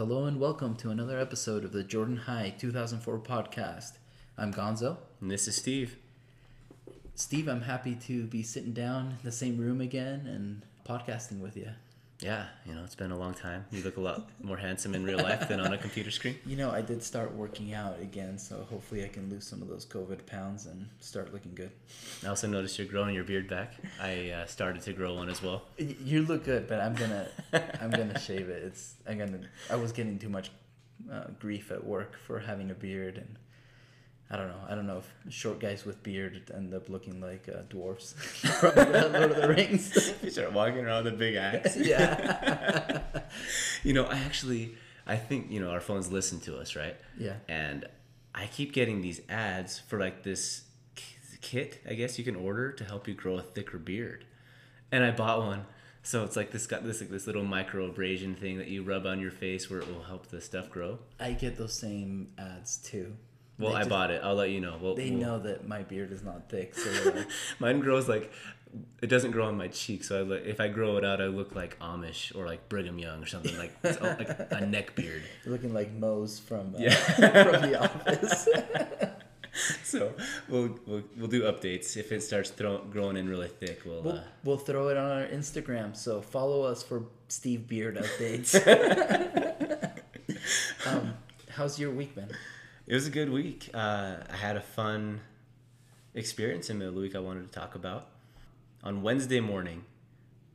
Hello and welcome to another episode of the Jordan High 2004 podcast. I'm Gonzo. And this is Steve. Steve, I'm happy to be sitting down in the same room again and podcasting with you. Yeah, you know, it's been a long time. You look a lot more handsome in real life than on a computer screen. You know, I did start working out again, so hopefully I can lose some of those COVID pounds and start looking good. I also noticed you're growing your beard back. I uh, started to grow one as well. You look good, but I'm gonna, I'm gonna shave it. It's I'm gonna. I was getting too much uh, grief at work for having a beard, and I don't know. I don't know if short guys with beard end up looking like uh, dwarfs from Lord of the Rings. You start walking around with a big axe. yeah. You know, I actually, I think, you know, our phones listen to us, right? Yeah. And I keep getting these ads for like this kit, I guess you can order to help you grow a thicker beard. And I bought one. So it's like this got this like this little micro abrasion thing that you rub on your face where it will help the stuff grow. I get those same ads too. Well, I just- bought it. I'll let you know. We'll, They we'll- know that my beard is not thick, so like, Mine grows like it doesn't grow on my cheek, so I look, if I grow it out, I look like Amish or like Brigham Young or something like all- like a neck beard. you're looking like Mose from uh, Yeah. from The Office. So we'll we'll, we'll do updates if it starts throw, growing in really thick. We'll, We'll, uh, we'll throw it on our Instagram, so follow us for Steve Beard updates. um, how's your week been? It was a good week. Uh, I had a fun experience in the week. I wanted to talk about on Wednesday morning.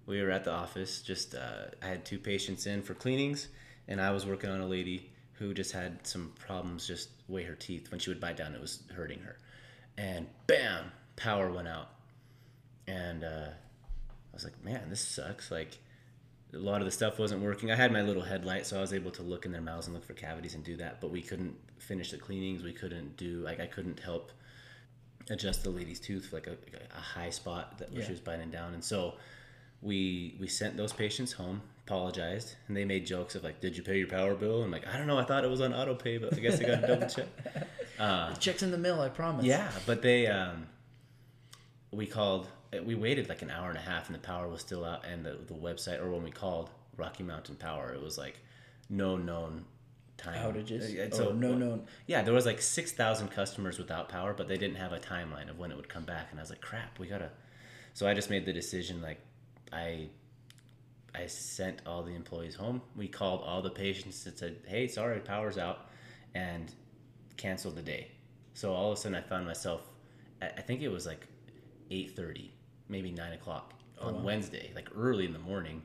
We were at the office. Just uh, I had two patients in for cleanings, and I was working on a lady who just had some problems just way her teeth. When she would bite down, it was hurting her. And bam, power went out. And uh, I was like, man, this sucks. Like a lot of the stuff wasn't working. I had my little headlight, so I was able to look in their mouths and look for cavities and do that. But we couldn't finish the cleanings. We couldn't do like I couldn't help adjust the lady's tooth like a, a high spot that Yeah. she was biting down. And so we we sent those patients home, apologized, and they made jokes of like, "Did you pay your power bill?" I'm like, "I don't know. I thought it was on auto pay, but I guess I got to double check." Checks in the mail, I promise. Yeah, but they um, we called. We waited like an hour and a half, and the power was still out. And the the website, or when we called Rocky Mountain Power, it was like no known time Outages? Uh, Oh, no known. Yeah, there was like six thousand customers without power, but they didn't have a timeline of when it would come back. And I was like, crap, we gotta. So I just made the decision. Like, I I sent all the employees home. We called all the patients and said, "Hey, sorry, power's out," and canceled the day. So all of a sudden, I found myself. I I think it was like eight thirty, maybe nine o'clock oh, on Wednesday, like early in the morning.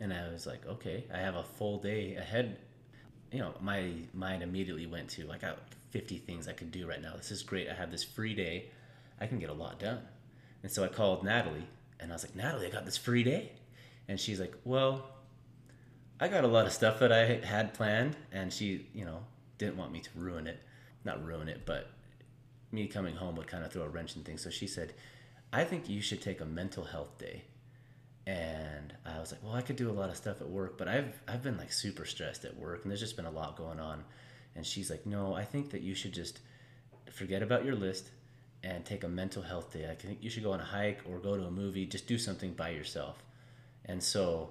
And I was like, okay, I have a full day ahead. You know, my mind immediately went to like, I got fifty things I could do right now. This is great. I have this free day. I can get a lot done. And so I called Natalie, and I was like, Natalie, I got this free day. And she's like, well, I got a lot of stuff that I had planned, and she, you know, didn't want me to ruin it. Not ruin it, but me coming home would kind of throw a wrench in things. So she said, I think you should take a mental health day. And I was like, well, I could do a lot of stuff at work, but I've I've been like super stressed at work, and there's just been a lot going on. And she's like, no, I think that you should just forget about your list and take a mental health day. I think you should go on a hike or go to a movie, just do something by yourself. And so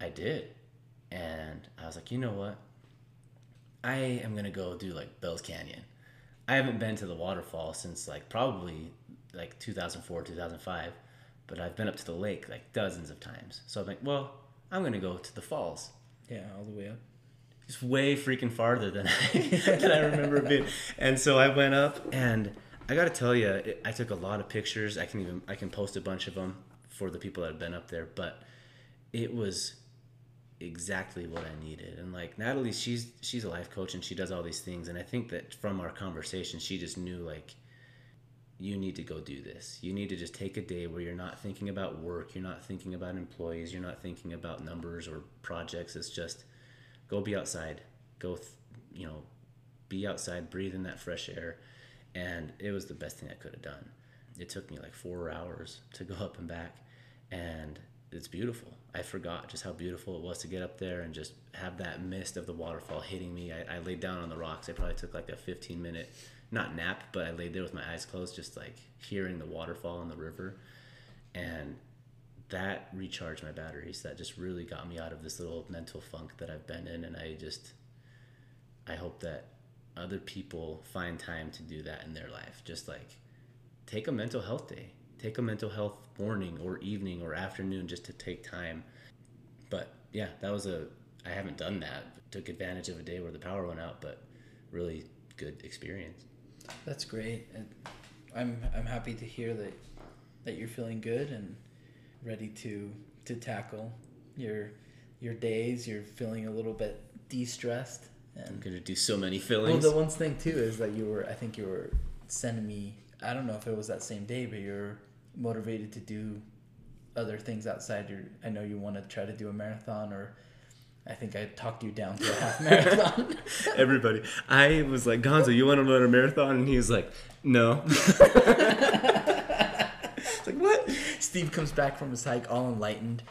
I did. And I was like, you know what? I am going to go do like Bell's Canyon. I haven't been to the waterfall since like probably like 2004, 2005, but I've been up to the lake like dozens of times. So I'm like, well, I'm going to go to the falls. Yeah, all the way up. It's way freaking farther than I, than I remember being. And so I went up, and I got to tell you, it, I took a lot of pictures. I can even I can post a bunch of them for the people that have been up there. But it was exactly what I needed. And like Natalie, she's she's a life coach and she does all these things. And I think that from our conversation, she just knew like you need to go do this. You need to just take a day where you're not thinking about work, you're not thinking about employees, you're not thinking about numbers or projects. It's just go be outside, go, th- you know, be outside, breathe in that fresh air. And it was the best thing I could have done. It took me like four hours to go up and back, and it's beautiful. I forgot just how beautiful it was to get up there and just have that mist of the waterfall hitting me. I, I laid down on the rocks. I probably took like a 15 minute, not nap, but I laid there with my eyes closed, just like hearing the waterfall in the river. And that recharged my batteries. That just really got me out of this little mental funk that I've been in, and I just I hope that other people find time to do that in their life. Just like take a mental health day, take a mental health morning or evening or afternoon just to take time. But yeah, that was a I haven't done that. Took advantage of a day where the power went out, but really good experience. That's great. And I'm I'm happy to hear that that you're feeling good and ready to to tackle your your days. You're feeling a little bit de-stressed And I'm gonna do so many fillings. well, the one thing too is that you were I think you were sending me I don't know if it was that same day, but you're motivated to do other things outside your I know you want to try to do a marathon or I think I talked you down to a half marathon. Everybody, I was like, Gonzo, you want to run a marathon? And he was like, No. Like? Steve comes back from his hike all enlightened.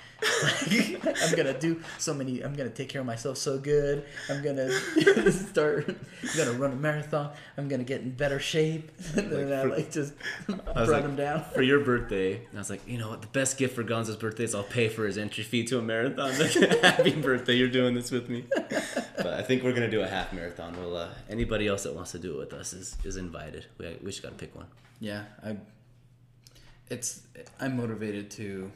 Like, I'm gonna do so many. I'm gonna take care of myself so good. I'm gonna start. I'm gonna run a marathon. I'm gonna get in better shape. And then I for- like just was brought like- him down. for your birthday. I was like, you know what? The best gift for Gonzo's birthday is I'll pay for his entry fee to a marathon. Happy birthday! You're doing this with me. But I think we're gonna do a half marathon. Well, uh, anybody else that wants to do it with us is is invited. We we just gotta pick one. Yeah, I. It's I'm motivated to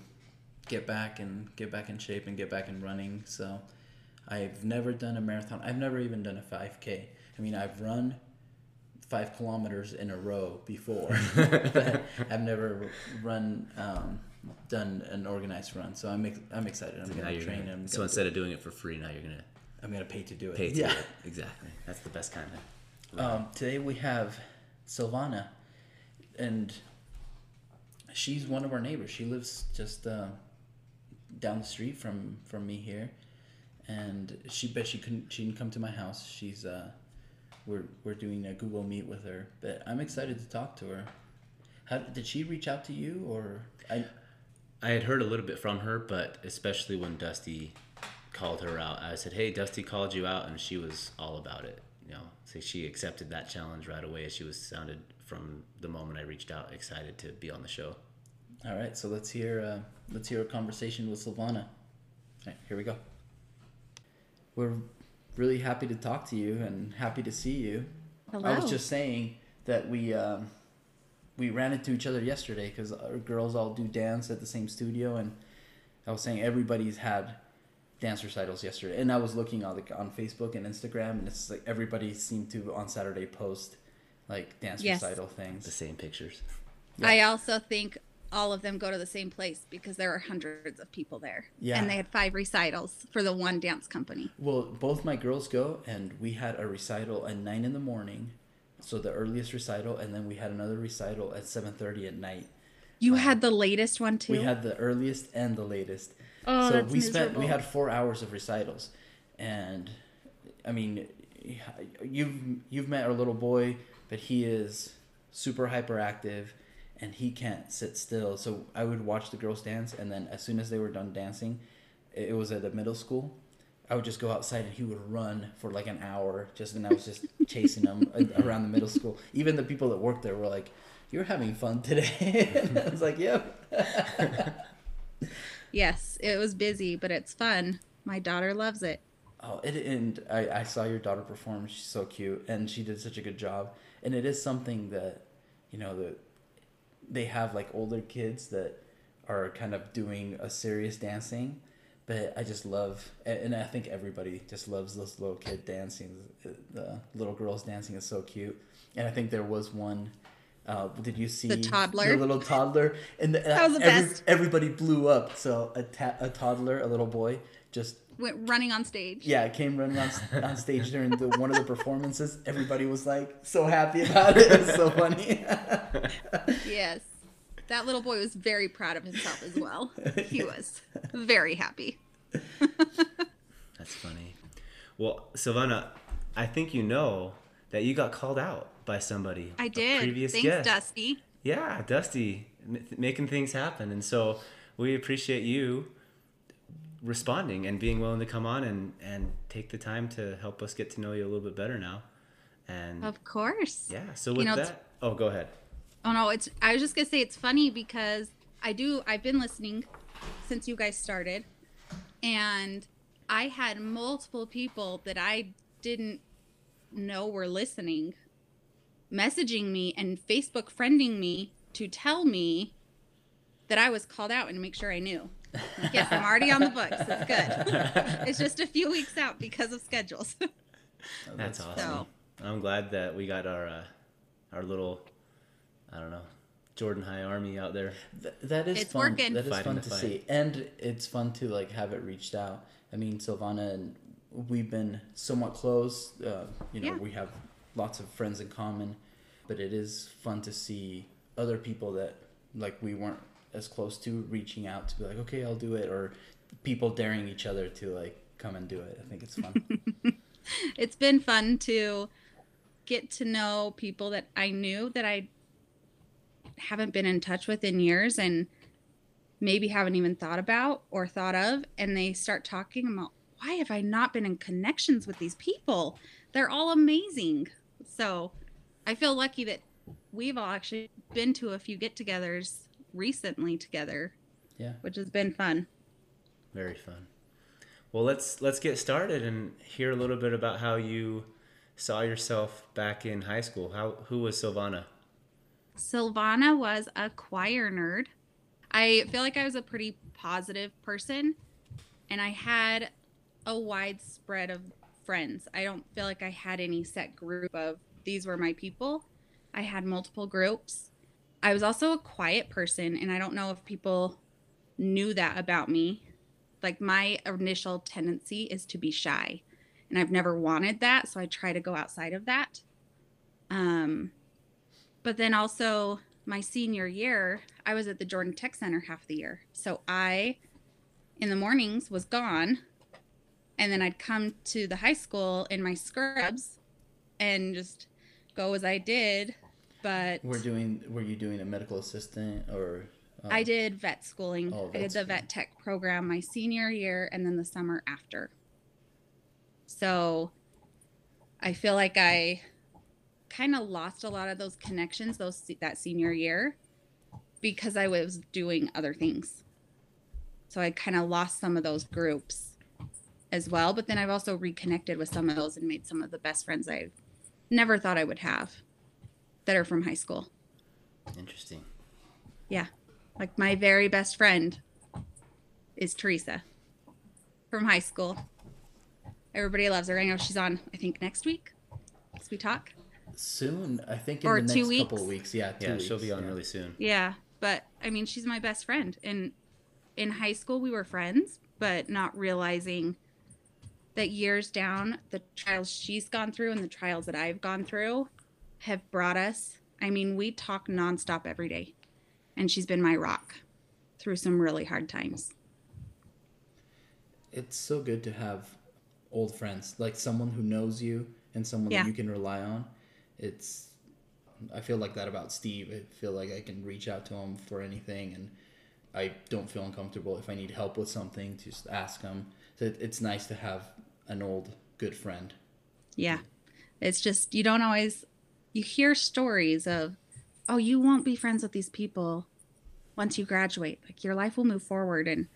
get back and get back in shape and get back in running. So, I've never done a marathon. I've never even done a 5K. I mean, I've run five kilometers in a row before. but I've never run um, done an organized run. So I'm ex- I'm excited. I'm Now gonna train. gonna, I'm so instead of doing it for free, now you're gonna I'm gonna pay to do it. pay to yeah. do it. Exactly. That's the best kind of. Um, today we have Silvana, and she's one of our neighbors. She lives just uh, down the street from from me here, and she bet she couldn't she didn't come to my house. She's uh, we're we're doing a Google Meet with her, but I'm excited to talk to her. How did she reach out to you or I? I had heard a little bit from her, but especially when Dusty called her out, I said, "Hey, Dusty called you out," and she was all about it. You know, so she accepted that challenge right away. She was sounded from the moment I reached out, excited to be on the show. All right, so let's hear uh, let's hear a conversation with Silvana. All right, here we go. We're really happy to talk to you and happy to see you. Hello. I was just saying that we um, we ran into each other yesterday because our girls all do dance at the same studio, and I was saying everybody's had dance recitals yesterday, and I was looking on like on Facebook and Instagram, and it's like everybody seemed to on Saturday post like dance Yes. recital things, The same pictures. I also think all of them go to the same place because there are hundreds of people there. Yeah. And they had five recitals for the one dance company. Well, both my girls go, and we had a recital at nine in the morning, so the earliest recital, and then we had another recital at seven thirty at night. You uh, had the latest one too. We had the earliest and the latest. Oh, so that's we spent we had four hours of recitals, and I mean, you've you've met our little boy, but he is super hyperactive, and he can't sit still. So I would watch the girls dance, and then as soon as they were done dancing, it was at a middle school. I would just go outside and he would run for like an hour, just and I was just chasing him around the middle school. Even the people that worked there were like, "You're having fun today." I was like, "Yep." yes, it was busy, but it's fun. My daughter loves it. Oh, it, and I, I saw your daughter perform. She's so cute, and she did such a good job. And it is something that, you know, that they have like older kids that are kind of doing a serious dancing. But I just love, and I think everybody just loves this little kid dancing. The, little girls dancing is so cute. And I think there was one. Uh, did you see the toddler? The little toddler, and the, That was the every- best. Everybody blew up. So a, ta- a toddler, a little boy, just Went running on stage. yeah, came running on, on stage during the, one of the performances. Everybody was like so happy about it. It was so funny. Yes. That little boy was very proud of himself as well. He was very happy. That's funny. Well, Silvana, I think you know that you got called out by somebody. I did. previous Thanks, guest. Dusty. Yeah, Dusty, m- making things happen, and so we appreciate you responding and being willing to come on and and take the time to help us get to know you a little bit better now. And Of course. yeah, so with know, that, oh, go ahead. Oh no, it's I was just gonna say it's funny because I do I've been listening since you guys started, and I had multiple people that I didn't know were listening messaging me and Facebook friending me to tell me that I was called out and to make sure I knew. Like, yes, I'm already on the books. It's good. it's just a few weeks out because of schedules. Oh, That's awesome. So- I'm glad that we got our uh, our little, I don't know, Jordan High Army out there. Th- that is It's fun. working. That is Fighting fun to fight. see, and it's fun to like have it reached out. I mean, Silvana and we've been somewhat close. Uh, you know, Yeah. we have lots of friends in common, but it is fun to see other people that like we weren't as close to reaching out to be like, okay, I'll do it, or people daring each other to like come and do it. I think it's fun. it's been fun to get to know people that I knew that I haven't been in touch with in years and maybe haven't even thought about or thought of and they start talking about why have I not been in connections with these people? They're all amazing. So, I feel lucky that we've all actually been to a few get-togethers recently together, yeah. which has been fun. Very fun. Well, let's let's get started and hear a little bit about how you saw yourself back in high school. How who was Silvana? Silvana was a choir nerd. I feel like I was a pretty positive person and I had a wide spread of friends. I don't feel like I had any set group of these were my people. I had multiple groups. I was also a quiet person and I don't know if people knew that about me. Like my initial tendency is to be shy and I've never wanted that, so I try to go outside of that. Um but then also my senior year, I was at the Jordan Tech Center half the year. So I, in the mornings, was gone. And then I'd come to the high school in my scrubs and just go as I did. But We're doing. Were you doing a medical assistant or? uh, I did vet schooling. Oh, I did the schooling. vet tech program my senior year and then the summer after. So I feel like I kind of lost a lot of those connections those that senior year because I was doing other things. So I kind of lost some of those groups as well, but then I've also reconnected with some of those and made some of the best friends I've never thought I would have that are from high school. Interesting. Yeah. Like my very best friend is Teresa from high school. Everybody loves her. I know she's on, I think, next week. As we talk. soon. I think in Or the two next couple weeks? of weeks. Yeah. Two Yeah, weeks, she'll be on yeah. really soon. Yeah. But I mean, she's my best friend. And in high school, we were friends, but not realizing that years down, the trials she's gone through and the trials that I've gone through have brought us. I mean, we talk nonstop every day. And she's been my rock through some really hard times. it's so good to have old friends like someone who knows you and someone Yeah. that you can rely on it's i feel like that about steve i feel like i can reach out to him for anything and i don't feel uncomfortable if i need help with something to just ask him so it's nice to have an old good friend Yeah. It's just, you don't always, you hear stories of, oh, you won't be friends with these people once you graduate. Like your life will move forward. And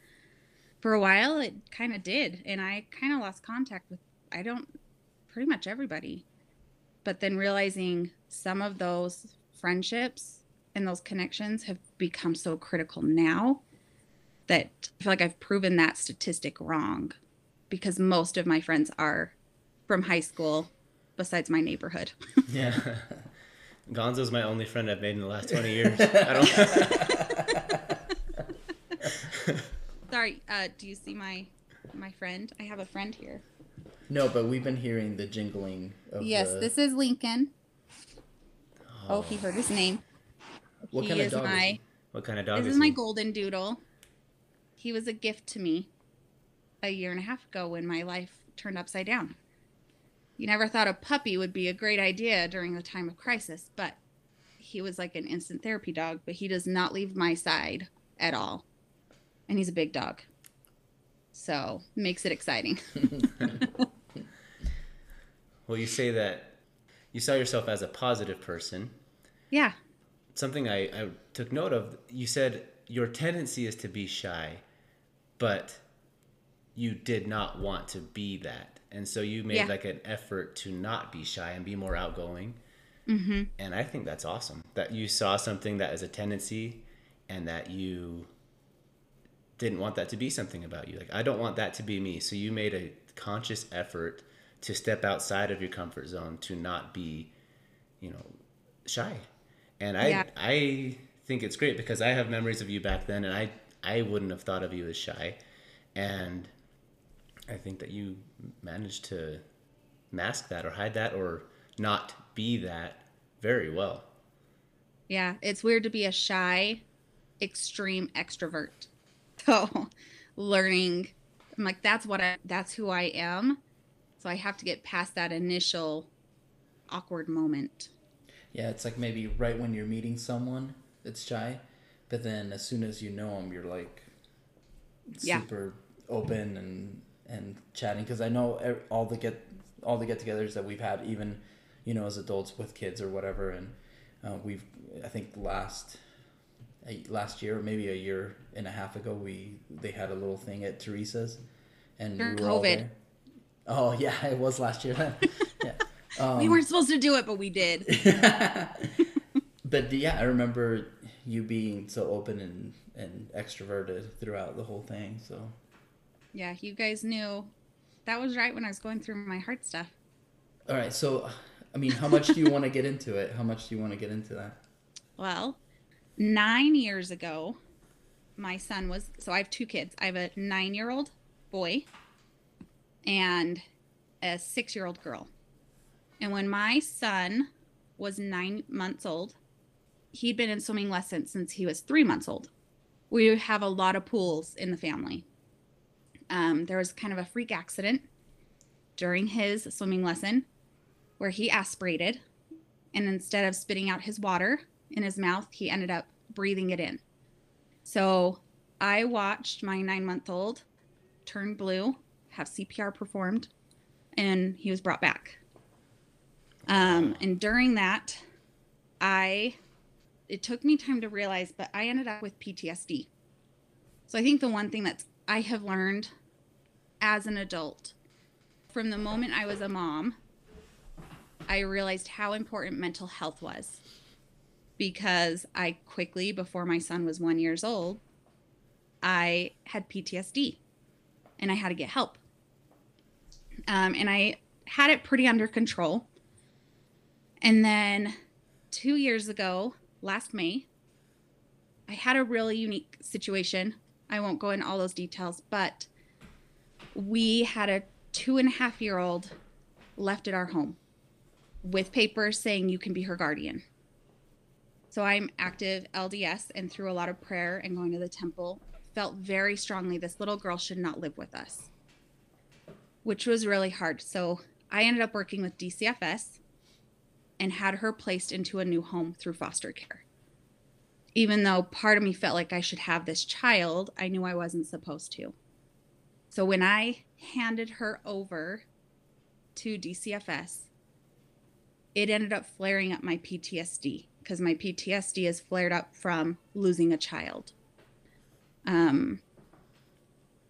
for a while, it kind of did. And I kind of lost contact with, I don't, pretty much everybody. But then realizing some of those friendships and those connections have become so critical now that I feel like I've proven that statistic wrong because most of my friends are from high school besides my neighborhood. Yeah. Gonzo's my only friend I've made in the last 20 years. I don't Sorry, uh, do you see my my friend? I have a friend here. no but we've been hearing the jingling of Yes, the, this is Lincoln. Oh, he heard his name. what he kind of is dog my is he? What kind of dog this is is my he? golden doodle. He was a gift to me a year and a half ago when my life turned upside down. You never thought a puppy would be a great idea during a time of crisis, but he was like an instant therapy dog, but he does not leave my side at all. And he's a big dog. So, makes it exciting. Well, you say that you saw yourself as a positive person. yeah. Something I, I took note of, you said your tendency is to be shy. but you did not want to be that. And so you made Yeah. like an effort to not be shy and be more outgoing. Mm-hmm. And I think that's awesome that you saw something that is a tendency and that you didn't want that to be something about you. Like, I don't want that to be me. So you made a conscious effort to step outside of your comfort zone to not be, you know, shy. And I, Yeah. I think it's great because I have memories of you back then and I, I wouldn't have thought of you as shy. And I think that you managed to mask that or hide that or not be that very well. Yeah, it's weird to be a shy, extreme extrovert. So, learning, I'm like, that's what I, that's who I am. So I have to get past that initial awkward moment. Yeah, it's like maybe right when you're meeting someone, it's shy, but then as soon as you know them, you're like Yeah. super open and and chatting. Because I know all the get all the get-togethers that we've had, even you know as adults with kids or whatever, and uh, we've I think last last year, maybe a year and a half ago, we they had a little thing at Teresa's, and During we were all COVID. there. Oh yeah, it was last year. yeah. Um, we weren't supposed to do it, but we did. but yeah, I remember you being so open and, and extroverted throughout the whole thing. So Yeah, you guys knew that was right when I was going through my heart stuff. all right, so I mean, how much do you want to get into it? How much do you want to get into that? Well, nine years ago, my son was so I have two kids. I have a nine year old boy and a six year old girl. And when my son was nine months old, he'd been in swimming lessons since he was three months old. We have a lot of pools in the family. Um, there was kind of a freak accident during his swimming lesson where he aspirated and instead of spitting out his water in his mouth, he ended up breathing it in. So I watched my nine month old turn blue, have CPR performed, and he was brought back. Um, and during that, I, it took me time to realize, but I ended up with PTSD. So I think the one thing that I have learned as an adult from the moment I was a mom I realized how important mental health was because I quickly, before my son was one years old, I had PTSD and I had to get help. Um, and I had it pretty under control. And then two years ago, last May, I had a really unique situation. I won't go into all those details, but we had a two and a half year old left at our home with papers saying you can be her guardian. So I'm active LDS and through a lot of prayer and going to the temple, felt very strongly this little girl should not live with us, which was really hard. So I ended up working with DCFS and had her placed into a new home through foster care. Even though part of me felt like I should have this child, I knew I wasn't supposed to. So when I handed her over to DCFS, it ended up flaring up my PTSD because my PTSD is flared up from losing a child. Um,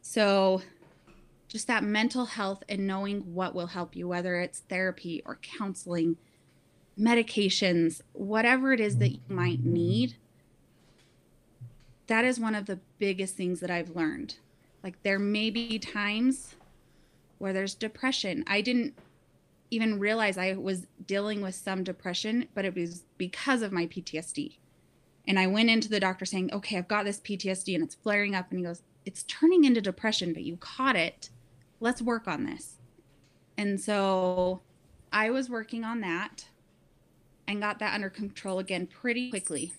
so just that mental health and knowing what will help you, whether it's therapy or counseling, medications, whatever it is that you might need, that is one of the biggest things that I've learned. Like there may be times where there's depression. I didn't even realize I was dealing with some depression, but it was because of my PTSD. And I went into the doctor saying, okay, I've got this PTSD and it's flaring up. And he goes, it's turning into depression, but you caught it. Let's work on this. And so I was working on that and got that under control again pretty quickly.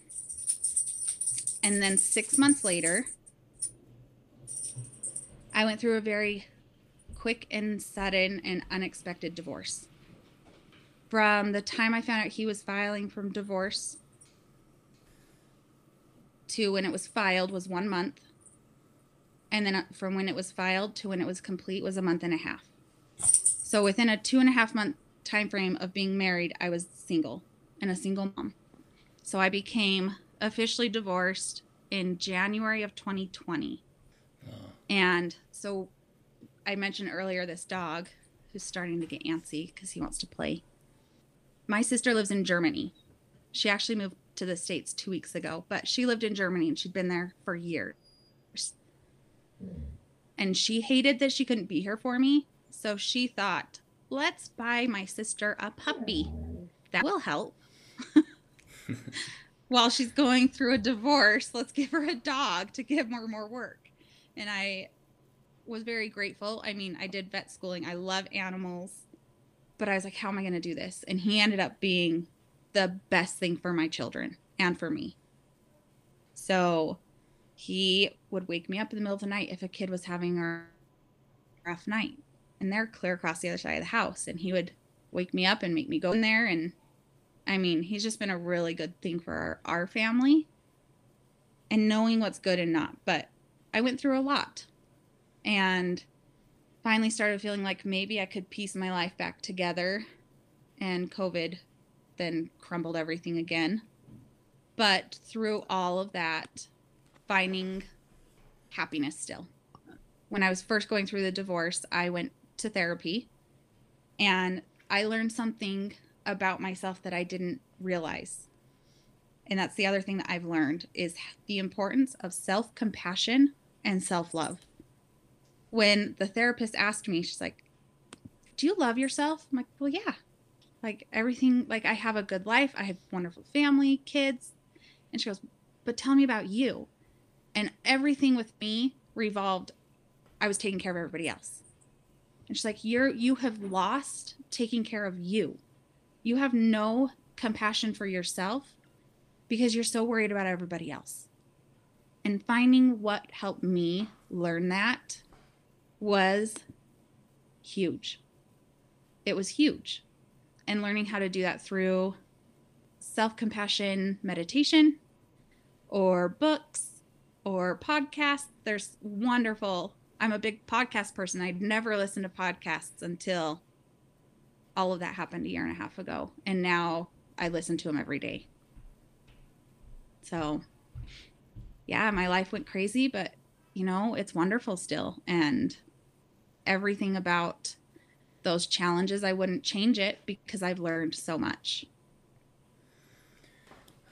And then six months later, I went through a very quick and sudden and unexpected divorce. From the time I found out he was filing from divorce to when it was filed was one month. And then uh, from when it was filed to when it was complete was a month and a half. So within a two and a half month time frame of being married, I was single and a single mom. So I became officially divorced in January of 2020. And so I mentioned earlier this dog who's starting to get antsy because he wants to play. My sister lives in Germany. She actually moved to the States two weeks ago, but she lived in Germany and she'd been there for years. And she hated that she couldn't be here for me. So she thought, let's buy my sister a puppy. That will help. While she's going through a divorce, let's give her a dog to give her more work. And I was very grateful. I mean, I did vet schooling, I love animals, but I was like, how am I going to do this? And he ended up being the best thing for my children and for me. So he would wake me up in the middle of the night if a kid was having a rough night. And they're clear across the other side of the house. And he would wake me up and make me go in there. And I mean, he's just been a really good thing for our, our family and knowing what's good and not. But I went through a lot and finally started feeling like maybe I could piece my life back together. And COVID then crumbled everything again. But through all of that, finding happiness still. When I was first going through the divorce, I went to therapy and I learned something about myself that I didn't realize. And that's the other thing that I've learned is the importance of self-compassion and self-love. When the therapist asked me, she's like, "Do you love yourself?" I'm like, "Well, yeah." Like everything, like I have a good life. I have wonderful family, kids. And she goes, "But tell me about you." And everything with me revolved I was taking care of everybody else. And she's like, You're you have lost taking care of you. You have no compassion for yourself because you're so worried about everybody else. And finding what helped me learn that was huge. It was huge. And learning how to do that through self compassion meditation or books or podcasts. There's wonderful. I'm a big podcast person. I'd never listened to podcasts until all of that happened a year and a half ago. And now I listen to him every day. So, yeah, my life went crazy, but you know, it's wonderful still. And everything about those challenges, I wouldn't change it because I've learned so much.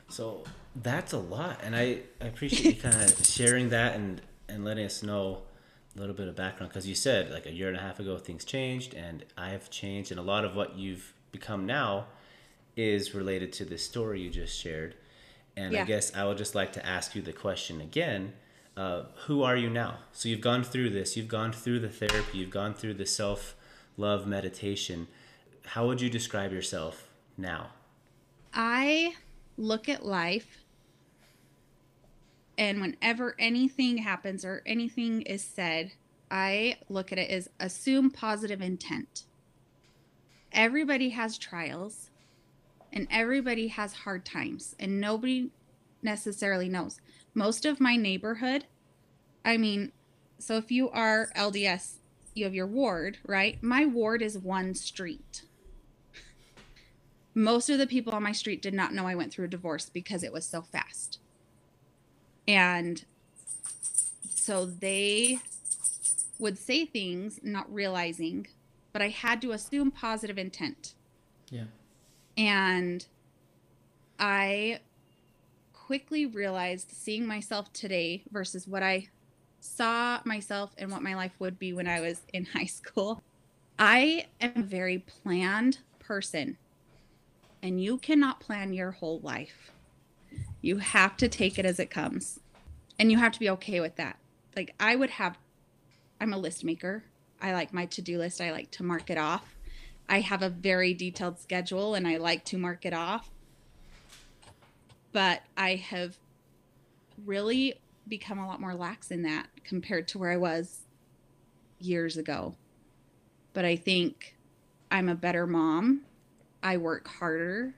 So that's a lot, and I, I appreciate you kind of sharing that and and letting us know a little bit of background because you said like a year and a half ago things changed and I've changed, and a lot of what you've become now is related to this story you just shared. And Yeah. I guess I would just like to ask you the question again. Uh, who are you now? So you've gone through this, you've gone through the therapy, you've gone through the self love meditation. How would you describe yourself now? I look at life and whenever anything happens or anything is said, I look at it as assume positive intent. Everybody has trials and everybody has hard times and nobody necessarily knows. Most of my neighborhood, I mean, so if you are LDS, you have your ward, right? My ward is one street most of the people on my street did not know I went through a divorce because it was so fast. And so they would say things not realizing, but I had to assume positive intent. Yeah. And I quickly realized seeing myself today versus what I saw myself and what my life would be when I was in high school. I am a very planned person and you cannot plan your whole life. You have to take it as it comes. And you have to be okay with that. Like I would have I'm a list maker. I like my to-do list. I like to mark it off. I have a very detailed schedule and I like to mark it off. But I have really become a lot more lax in that compared to where I was years ago. But I think I'm a better mom I work harder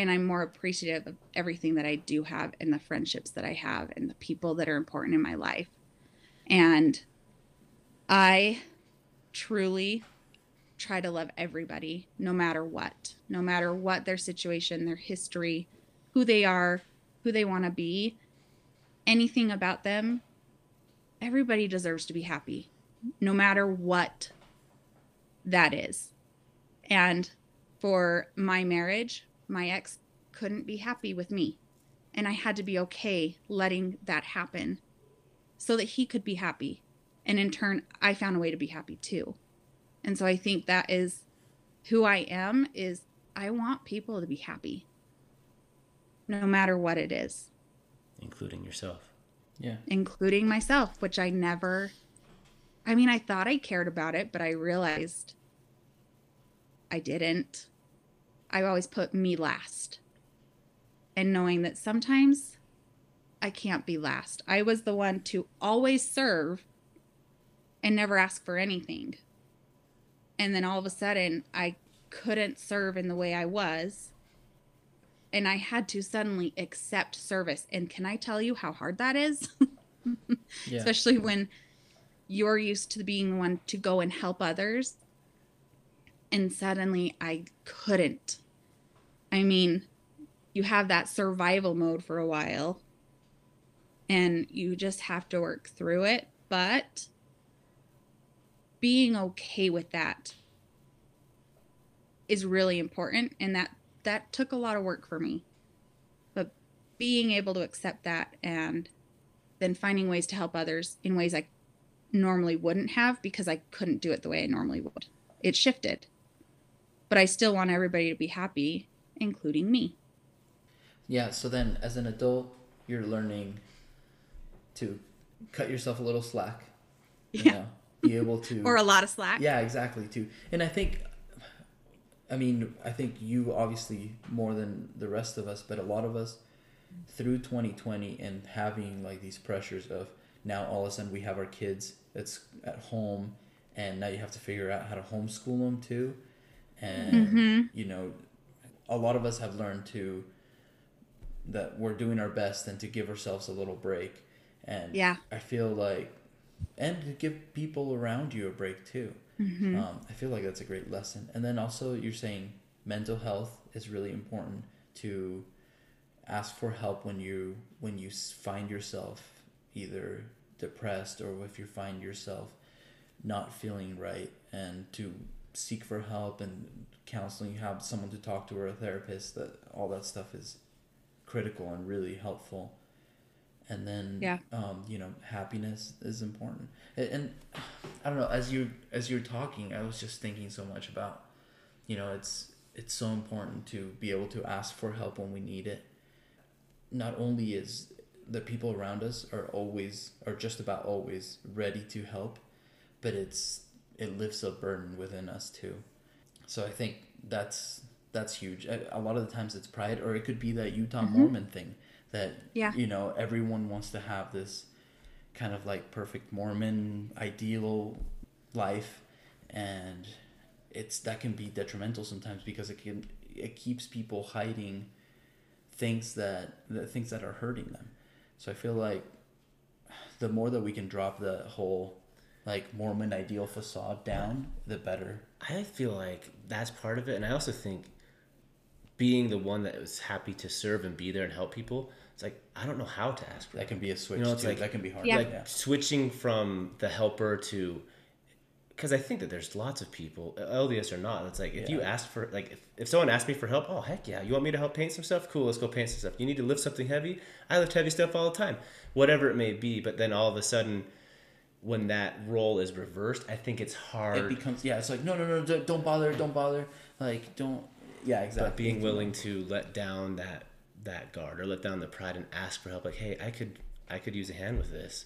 and I'm more appreciative of everything that I do have and the friendships that I have and the people that are important in my life. And I truly try to love everybody no matter what, no matter what their situation, their history, who they are, who they want to be, anything about them. everybody deserves to be happy, no matter what that is. And for my marriage, my ex couldn't be happy with me. And I had to be okay letting that happen so that he could be happy. And in turn, I found a way to be happy too. And so I think that is who I am is I want people to be happy no matter what it is, including yourself. Yeah. including myself, which I never I mean, I thought I cared about it, but I realized I didn't. I always put me last. And knowing that sometimes I can't be last. I was the one to always serve and never ask for anything. And then all of a sudden, I couldn't serve in the way I was. And I had to suddenly accept service. And can I tell you how hard that is? Yeah. Especially when you're used to being the one to go and help others. And suddenly I couldn't. I mean, you have that survival mode for a while and you just have to work through it. But being okay with that is really important. And that, that took a lot of work for me. But being able to accept that and then finding ways to help others in ways I normally wouldn't have because I couldn't do it the way I normally would. It shifted. But I still want everybody to be happy, including me. Yeah, so then as an adult, you're learning to cut yourself a little slack. You Yeah. know, be able to Or a lot of slack. Yeah, exactly too. And I think I mean, I think you obviously more than the rest of us, but a lot of us through 2020 and having like these pressures of now all of a sudden we have our kids that's at home and now you have to figure out how to homeschool them too. And Mhm. you know, a lot of us have learned to that we're doing our best and to give ourselves a little break. And Yeah. I feel like, and to give people around you a break too. Mhm. Um, I feel like that's a great lesson. And then also, you're saying mental health is really important to ask for help when you when you find yourself either depressed or if you find yourself not feeling right, and to seek for help and counseling, have someone to talk to or a therapist. That all that stuff is critical and really helpful. And then, Yeah. um, you know, happiness is important. And, and I don't know. As you as you're talking, I was just thinking so much about, you know, it's it's so important to be able to ask for help when we need it. Not only is the people around us are always are just about always ready to help, but it's it lifts a burden within us too. So I think that's that's huge. A, a lot of the times it's pride, or it could be that Utah mm-hmm. Mormon thing that Yeah. you know everyone wants to have this kind of like perfect Mormon ideal life, and it's that can be detrimental sometimes because it can it keeps people hiding things that the things that are hurting them. So I feel like the more that we can drop the whole like Mormon ideal facade down, the better. I feel like that's part of it, and I also think being the one that was happy to serve and be there and help people. It's like I don't know how to ask for That can be a switch You know, it's too. like- that can be hard. Yeah. like yeah. switching from the helper to because I think that there's lots of people, LDS or not. It's like if you ask for like if, if someone asks me for help, oh heck yeah, you want me to help paint some stuff? Cool, let's go paint some stuff. You need to lift something heavy? I lift heavy stuff all the time, whatever it may be. But then all of a sudden, when that role is reversed, I think it's hard. It becomes yeah. It's like no, no, no, don't- don't bother, don't bother. Like don't. Yeah, exactly. but being willing to let down that that guard or let down the pride and ask for help like hey i could i could use a hand with this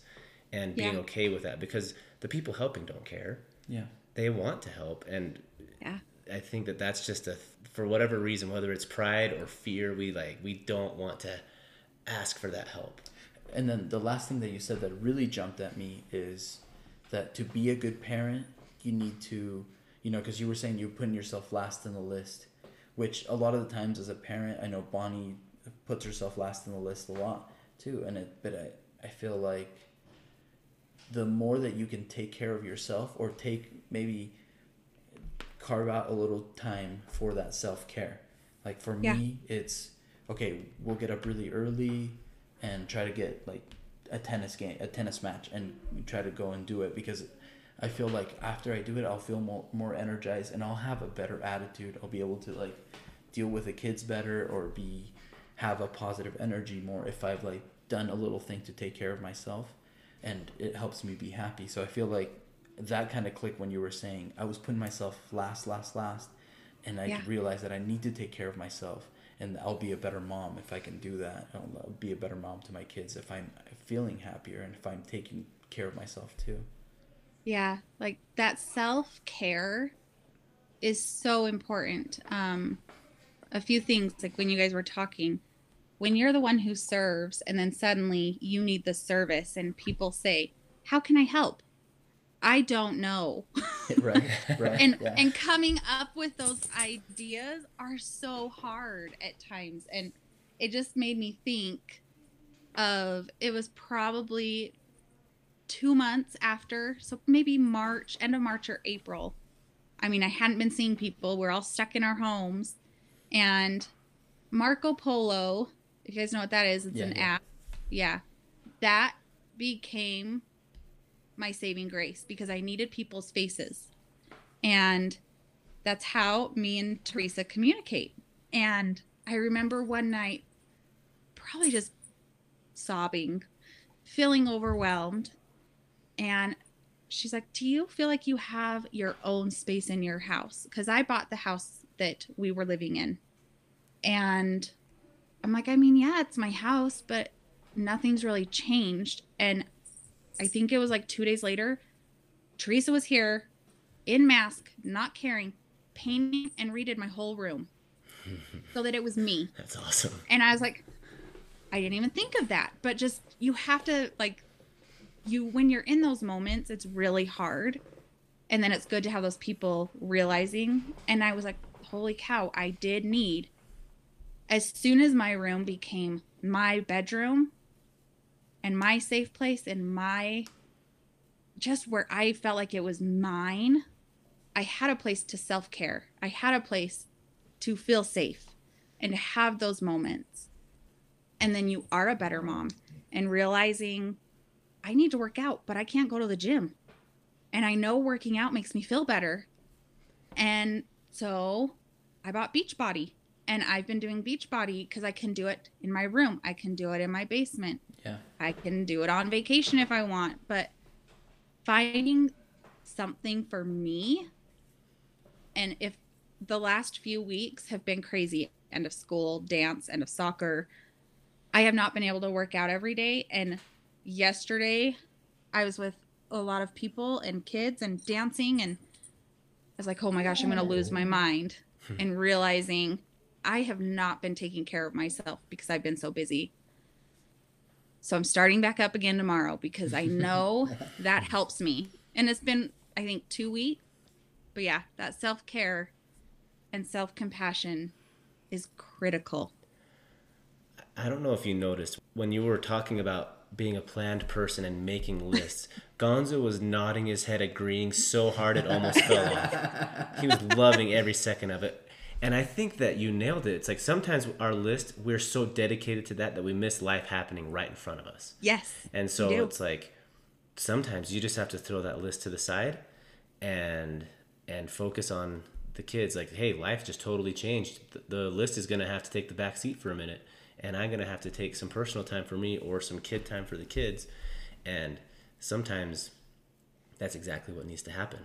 and being Yeah. okay with that because the people helping don't care Yeah. they want to help and Yeah. i think that that's just a for whatever reason whether it's pride or fear we like we don't want to ask for that help And then the last thing that you said that really jumped at me is that to be a good parent, you need to, you know, because you were saying you're putting yourself last in the list, which a lot of the times as a parent, I know Bonnie puts herself last in the list a lot too. And it, but I, I feel like the more that you can take care of yourself or take maybe carve out a little time for that self care. Like for Yeah. me, it's okay, we'll get up really early and try to get like a tennis game, a tennis match, and try to go and do it because I feel like after I do it, I'll feel more more energized and I'll have a better attitude. I'll be able to like deal with the kids better or be have a positive energy more if I've like done a little thing to take care of myself, and it helps me be happy. So I feel like that kind of clicked when you were saying I was putting myself last, last, last, and I Yeah. realized that I need to take care of myself, and I'll be a better mom if I can do that. I'll, be a better mom to my kids if I'm feeling happier and if I'm taking care of myself too. Yeah, like that self care is so important. Um, a few things like when you guys were talking, when you're the one who serves, and then suddenly you need the service, and people say, "How can I help?" I don't know. right, right. and yeah. and coming up with those ideas are so hard at times and it just made me think of it was probably two months after so maybe march end of march or april i mean i hadn't been seeing people we're all stuck in our homes and marco polo if you guys know what that is it's Yeah, an yeah. app yeah that became my saving grace because i needed people's faces and that's how me and Teresa communicate. And I remember one night, probably just sobbing, feeling overwhelmed. And she's like, Do you feel like you have your own space in your house? Because I bought the house that we were living in. And I'm like, I mean, yeah, it's my house, but nothing's really changed. And I think it was like two days later, Teresa was here in mask, not caring, painting and redid my whole room so that it was me. That's awesome. And I was like, I didn't even think of that. But just you have to like you when you're in those moments, it's really hard. And then it's good to have those people realizing. And I was like, holy cow, I did need as soon as my room became my bedroom and my safe place and my just where I felt like it was mine, I had a place to self care. I had a place to feel safe and to have those moments. And then you are a better mom and realizing I need to work out, but I can't go to the gym. And I know working out makes me feel better. And so I bought Beachbody and I've been doing Beachbody because I can do it in my room. I can do it in my basement. yeah. I can do it on vacation if I want, but finding something for me and if the last few weeks have been crazy end of school, dance, end of soccer, I have not been able to work out every day and yesterday I was with a lot of people and kids and dancing and I was like, "Oh my gosh, I'm going to lose my oh. mind." and realizing I have not been taking care of myself because I've been so busy. So I'm starting back up again tomorrow because I know that helps me. And it's been, I think, two weeks. But yeah, that self care and self compassion is critical. I don't know if you noticed when you were talking about being a planned person and making lists. Gonzo was nodding his head, agreeing so hard it almost fell off. He was loving every second of it. And I think that you nailed it. It's like sometimes our list, we're so dedicated to that that we miss life happening right in front of us. Yes. And so it's like sometimes you just have to throw that list to the side and and focus on the kids like hey life just totally changed the, the list is going to have to take the back seat for a minute and i'm going to have to take some personal time for me or some kid time for the kids and sometimes that's exactly what needs to happen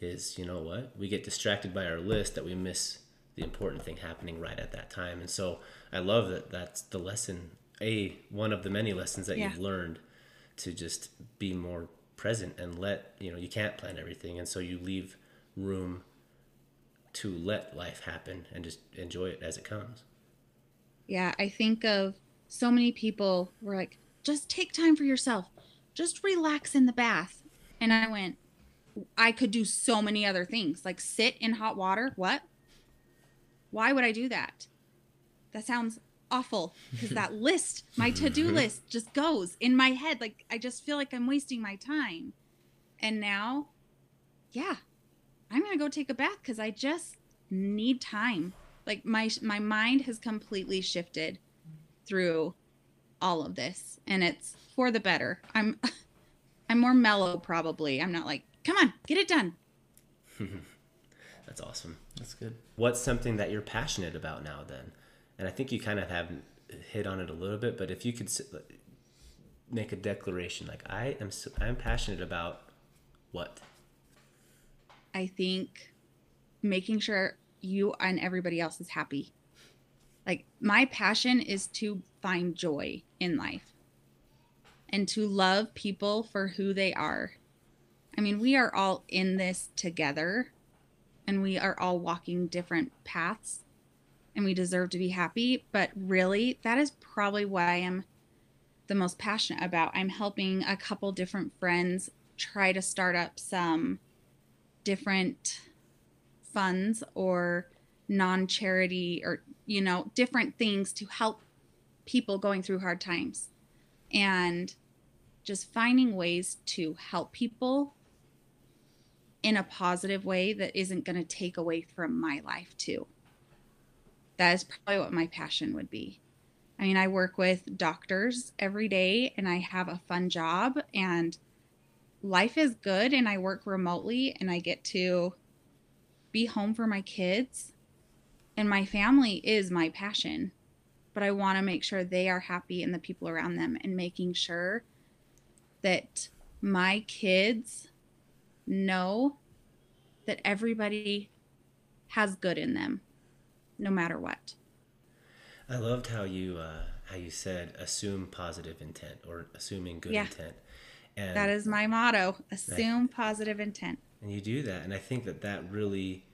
is you know what we get distracted by our list that we miss the important thing happening right at that time and so i love that that's the lesson a one of the many lessons that Yeah. you've learned to just be more present and let you know you can't plan everything and so you leave room to let life happen and just enjoy it as it comes Yeah, I think of so many people were like, just take time for yourself, just relax in the bath. And I went, I could do so many other things, like sit in hot water. What? Why would I do that? That sounds awful because that list, my to do list, just goes in my head. Like, I just feel like I'm wasting my time. And now, yeah, I'm going to go take a bath because I just need time like my my mind has completely shifted through all of this and it's for the better. I'm I'm more mellow probably. I'm not like, "Come on, get it done." That's awesome. That's good. What's something that you're passionate about now then? And I think you kind of have hit on it a little bit, but if you could make a declaration like I am I'm passionate about what? I think making sure you and everybody else is happy. Like my passion is to find joy in life and to love people for who they are. I mean, we are all in this together and we are all walking different paths and we deserve to be happy, but really that is probably what I am the most passionate about. I'm helping a couple different friends try to start up some different funds or non-charity or you know different things to help people going through hard times and just finding ways to help people in a positive way that isn't going to take away from my life too that is probably what my passion would be i mean i work with doctors every day and i have a fun job and life is good and I work remotely and I get to be home for my kids and my family is my passion. But I want to make sure they are happy and the people around them and making sure that my kids know that everybody has good in them no matter what. I loved how you uh, how you said assume positive intent or assuming good Yeah. intent. And That is my motto. Assume positive intent. And you do that, and I think that that really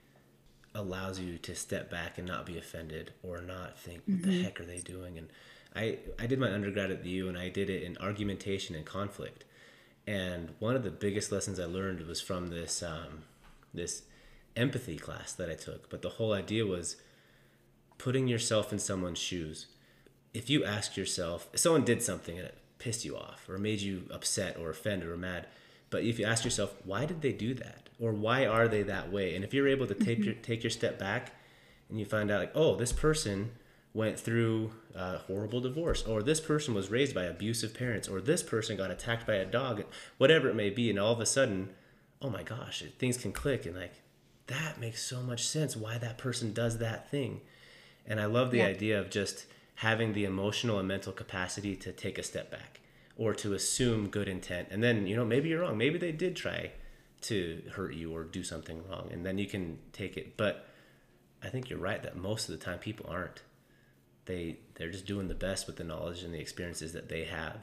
allows you to step back and not be offended or not think, "What the heck are they doing?" And I I did my undergrad at the U, and I did it in argumentation and conflict. And one of the biggest lessons I learned was from this um, this empathy class that I took. But the whole idea was putting yourself in someone's shoes. If you ask yourself, if someone did something and it pissed you off or made you upset or offended or mad, but if you ask yourself, why did they do that? Or why are they that way? And if you're able to take your take your step back and you find out like, oh, this person went through a horrible divorce, or this person was raised by abusive parents, or this person got attacked by a dog, whatever it may be, and all of a sudden, oh my gosh, things can click and like that makes so much sense why that person does that thing. And I love the Yeah. idea of just having the emotional and mental capacity to take a step back or to assume good intent. And then, you know, maybe you're wrong. Maybe they did try to hurt you or do something wrong. And then you can take it. But I think you're right that most of the time people aren't. They they're just doing the best with the knowledge and the experiences that they have.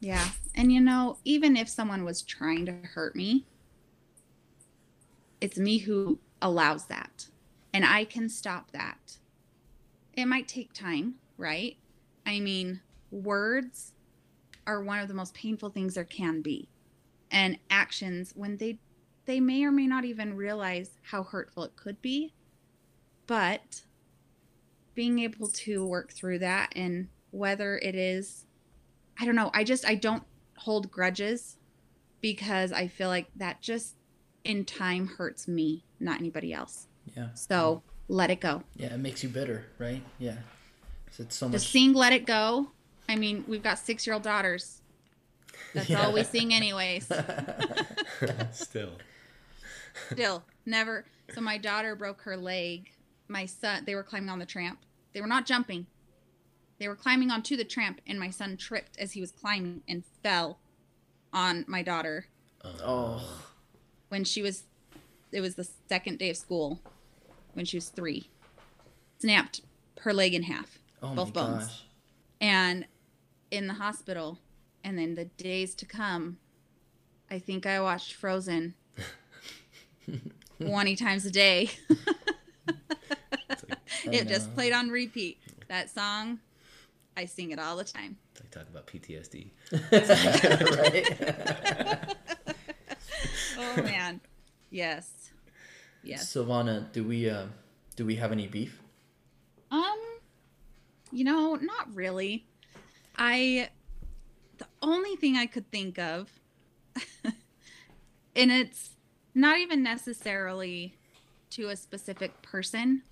Yeah. And you know, even if someone was trying to hurt me, it's me who allows that. And I can stop that. It might take time, right? I mean, words are one of the most painful things there can be. And actions when they they may or may not even realize how hurtful it could be, but being able to work through that and whether it is I don't know. I just I don't hold grudges because I feel like that just in time hurts me, not anybody else. Yeah. So let it go. Yeah, it makes you bitter, right? Yeah. It's so Just much. sing "Let It Go." I mean, we've got six-year-old daughters. That's all we sing, anyways. Still. Still, never. So my daughter broke her leg. My son, they were climbing on the tramp. They were not jumping. They were climbing onto the tramp, and my son tripped as he was climbing and fell on my daughter. Oh, when she was it was the second day of school when she was three snapped her leg in half oh both bones gosh. and in the hospital and then the days to come i think i watched frozen 20 times a day it just played on repeat that song i sing it all the time It's like talk about PTSD. right? oh man yes yes Silvana, do we uh, do we have any beef? Um, you know, not really. I the only thing I could think of and it's not even necessarily to a specific person.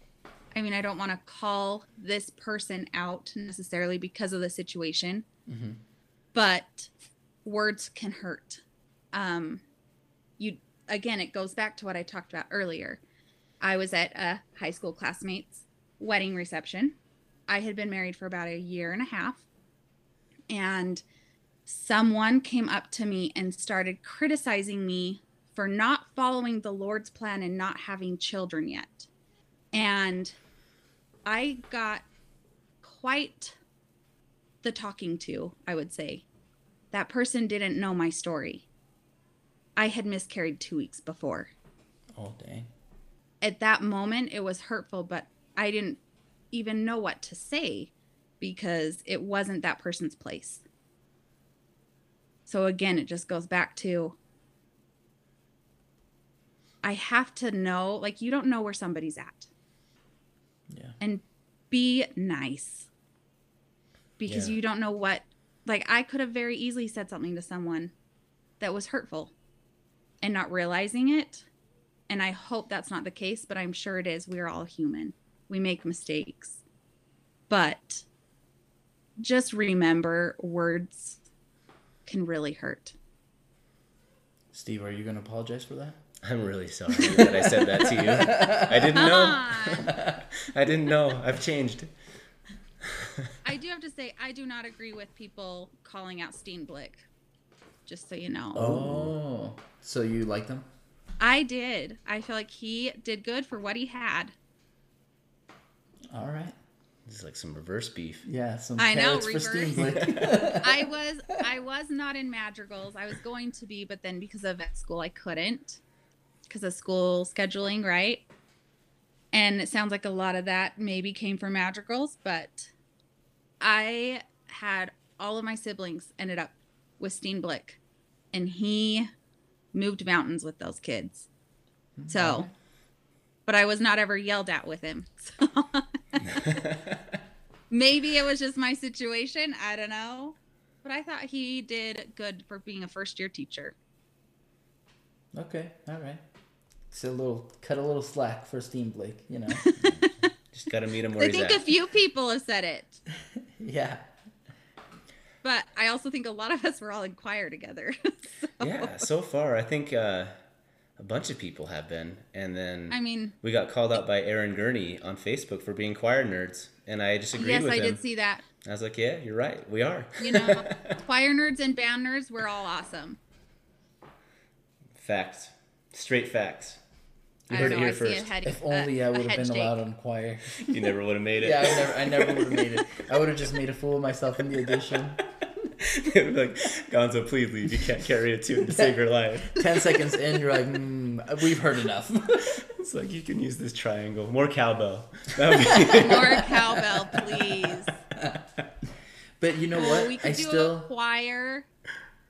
I mean, I don't want to call this person out necessarily because of the situation, Mm-hmm. but words can hurt. Um, you again, it goes back to what I talked about earlier. I was at a high school classmate's wedding reception. I had been married for about a year and a half, and someone came up to me and started criticizing me for not following the Lord's plan and not having children yet. And I got quite the talking to, I would say. That person didn't know my story. I had miscarried two weeks before. Oh dang. At that moment, it was hurtful, but I didn't even know what to say because it wasn't that person's place. So again, it just goes back to I have to know, like, you don't know where somebody's at. Yeah. And be nice because Yeah. you don't know what, like, I could have very easily said something to someone that was hurtful and not realizing it. And I hope that's not the case, but I'm sure it is. We're all human, we make mistakes. But just remember words can really hurt. Steve, are you gonna apologize for that? I'm really sorry that I said that to you. I didn't know. I didn't know. I've changed. I do have to say, I do not agree with people calling out Steenblick. Just so you know. Oh, oh. so you like them? I did. I feel like he did good for what he had. All right. This is like some reverse beef. Yeah, some I know, carrots for reverse. Steenblick. I was I was not in madrigals. I was going to be, but then because of vet school, I couldn't because of school scheduling, right? And it sounds like a lot of that maybe came from madrigals, but I had all of my siblings ended up with Steenblick, and he moved mountains with those kids. Mm-hmm. So, but I was not ever yelled at with him. So maybe it was just my situation. I don't know. But I thought he did good for being a first year teacher. okay, all right. It's a little cut a little slack for Steenblick, you know. Just gotta meet him where I he's think at. a few people have said it. yeah. But I also think a lot of us were all in choir together. So, Yeah, so far I think uh, a bunch of people have been, and then I mean, we got called out by Aaron Gurney on Facebook for being choir nerds, and I just agreed yes, with I him. did see that. I was like, "Yeah, you're right. We are." You know, choir nerds and band nerds, we're all awesome. Facts, straight facts. You I heard don't it here I see a first. head. If a- only I a would have been shake. allowed on choir. You never would have made it. Yeah, I never, I never would have made it. I would have just made a fool of myself in the audition. They'd be like, Gonzo, please leave. You can't carry a tune to save your life. Ten seconds in, you're like, mm, we've heard enough. It's like you can use this triangle. More cowbell. Be- More cowbell, please. but you know Oh, what? we could I do still, a choir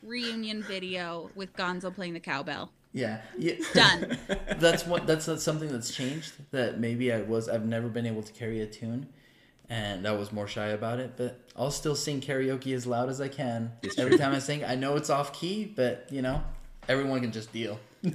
reunion video with Gonzo playing the cowbell. Yeah, yeah. Done. That's what. That's not something that's changed. That maybe I was. I've never been able to carry a tune, and I was more shy about it. But I'll still sing karaoke as loud as I can. It's Every true. time I sing, I know it's off key, but you know, everyone can just deal.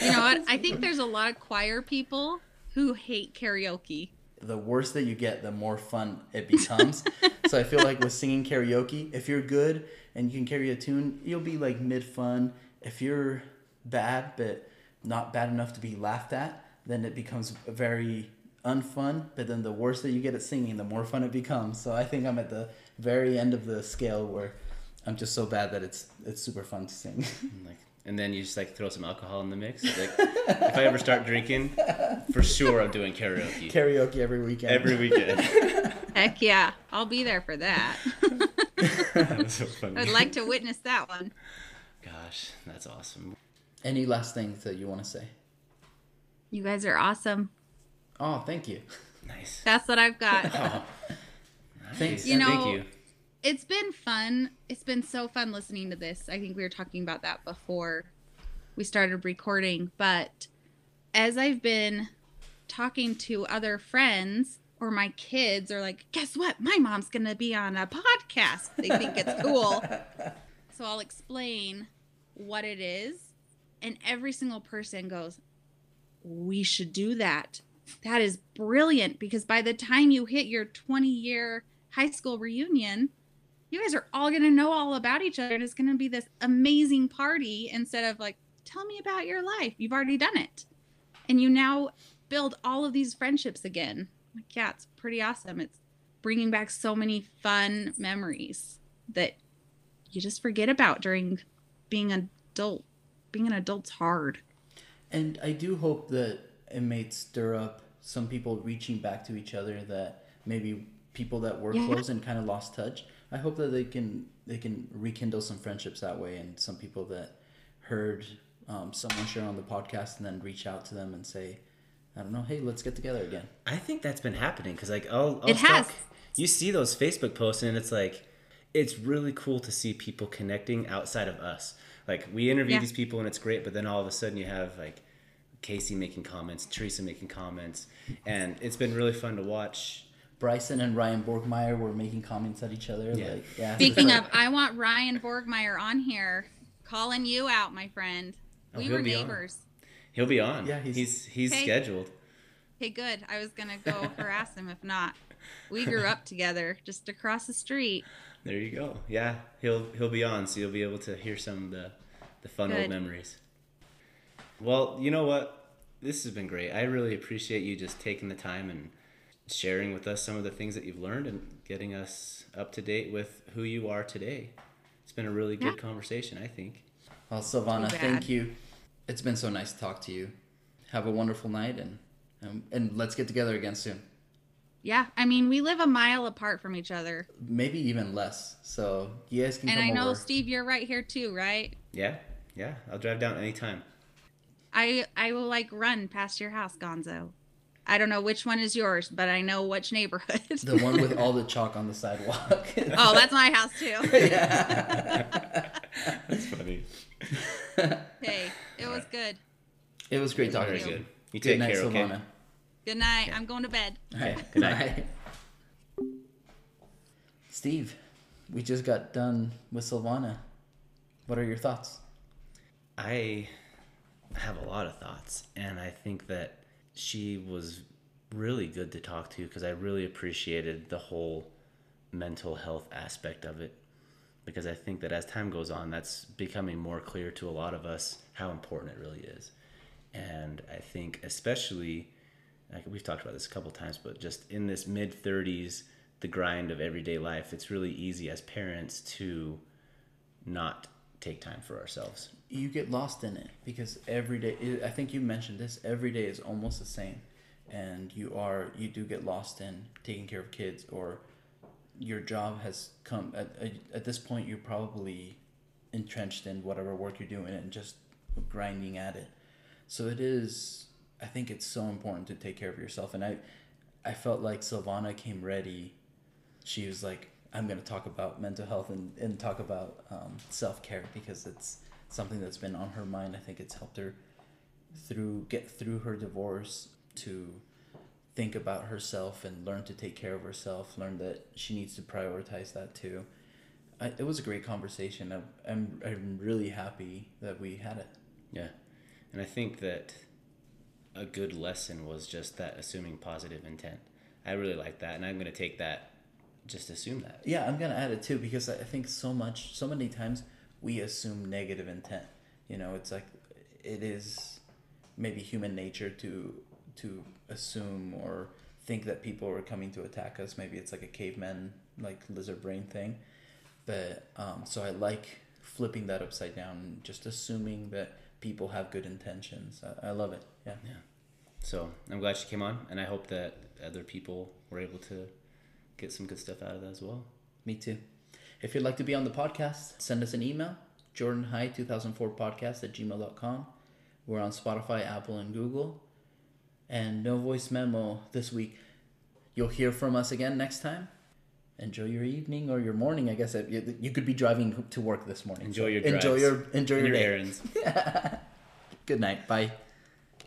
You know what? I think there's a lot of choir people who hate karaoke. the worse that you get, the more fun it becomes. so I feel like with singing karaoke, if you're good and you can carry a tune, you'll be like mid fun. If you're bad but not bad enough to be laughed at, then it becomes very unfun. But then the worse that you get at singing, the more fun it becomes. So I think I'm at the very end of the scale where I'm just so bad that it's it's super fun to sing. like, and then you just like throw some alcohol in the mix. Like, if I ever start drinking, for sure I'm doing karaoke karaoke every weekend. every weekend. Heck yeah, I'll be there for that. that was so funny. I'd like to witness that one. Gosh, that's awesome. Any last things that you want to say? You guys are awesome. Oh, thank you. Nice. That's what I've got. Oh, Thanks. You know- Thank you. It's been fun. It's been so fun listening to this. I think we were talking about that before we started recording. But as I've been talking to other friends or my kids are like, guess what? My mom's going to be on a podcast. They think it's cool. So I'll explain what it is. And every single person goes, we should do that. That is brilliant because by the time you hit your 20 year high school reunion, you guys are all going to know all about each other. And it's going to be this amazing party instead of like, tell me about your life. You've already done it. And you now build all of these friendships again. Like, yeah, it's pretty awesome. It's bringing back so many fun memories that you just forget about during being an adult. Being an adult's hard. And I do hope that it may stir up some people reaching back to each other that maybe people that were Yeah. close and kind of lost touch. I hope that they can they can rekindle some friendships that way, and some people that heard um, someone share on the podcast and then reach out to them and say, I don't know, hey, let's get together again. I think that's been happening because like I'll, I'll It has. You see those Facebook posts and it's like it's really cool to see people connecting outside of us. Like we interview Yeah. these people and it's great, but then all of a sudden you have like Casey making comments, Teresa making comments, and it's been really fun to watch. Bryson and Ryan Borgmeyer were making comments at each other. Yeah. Like, yeah. Speaking of, I want Ryan Borgmeyer on here, calling you out, my friend. Oh, We were be on. neighbors. He'll be on. Yeah, he's- he's he's, Hey. scheduled. Hey, good. I was gonna go harass him if not. We grew up together, just across the street. There you go. Yeah, he'll he'll be on, so you'll be able to hear some of the the fun old memories. Well, you know what? This has been great. I really appreciate you just taking the time and sharing with us some of the things that you've learned and getting us up to date with who you are today. It's been a really good Yeah. conversation, I think. Well, Silvana, thank you. It's been so nice to talk to you. Have a wonderful night, and um, and let's get together again soon. Yeah, I mean, we live a mile apart from each other, Maybe even less. So you guys can and come I know over. Steve, you're right here too, right? Yeah, yeah. I'll drive down anytime. I I will like run past your house, Gonzo. I don't know which one is yours, but I know which neighborhood. The one with all the chalk on the sidewalk. oh, that's my house too. yeah. That's funny. hey, it was good. It was great talking to you. good. You Good take night, care, okay? Good night. I'm going to bed. Okay. good night. Steve, we just got done with Silvana. What are your thoughts? I have a lot of thoughts, and I think that she was really good to talk to because I really appreciated the whole mental health aspect of it. Because I think that as time goes on, that's becoming more clear to a lot of us how important it really is. And I think, especially, like we've talked about this a couple times, but just in this mid 30s, the grind of everyday life, it's really easy as parents to not take time for ourselves. You get lost in it because every day, I think you mentioned this, every day is almost the same. And you are, you do get lost in taking care of kids or your job has come, at, at, at this point, you're probably entrenched in whatever work you're doing and just grinding at it. So it is, I think it's so important to take care of yourself. And I, I felt like Silvana came ready. She was like, I'm going to talk about mental health and, and talk about um, self care because it's something that's been on her mind. I think it's helped her through get through her divorce to think about herself and learn to take care of herself. Learn that she needs to prioritize that too. It was a great conversation. I'm I'm really happy that we had it. Yeah. And I think that a good lesson was just that assuming positive intent. I really like that. And I'm going to take that, just assume that. Yeah, I'm gonna add it too because I I think so much, so many times we assume negative intent. You know, it's like it is maybe human nature to to assume or think that people are coming to attack us. Maybe it's like a caveman like lizard brain thing. But um, so I like flipping that upside down and just assuming that people have good intentions. I, I love it. Yeah. Yeah. So I'm glad she came on. And I hope that other people were able to get some good stuff out of that as well. Me too. If you'd like to be on the podcast, send us an email, jordanhigh2004podcast at gmail.com. We're on Spotify, Apple, and Google. And no voice memo this week. You'll hear from us again next time. Enjoy your evening or your morning. I guess you could be driving to work this morning. Enjoy your enjoy your enjoy your, your day. errands. Good night. Bye.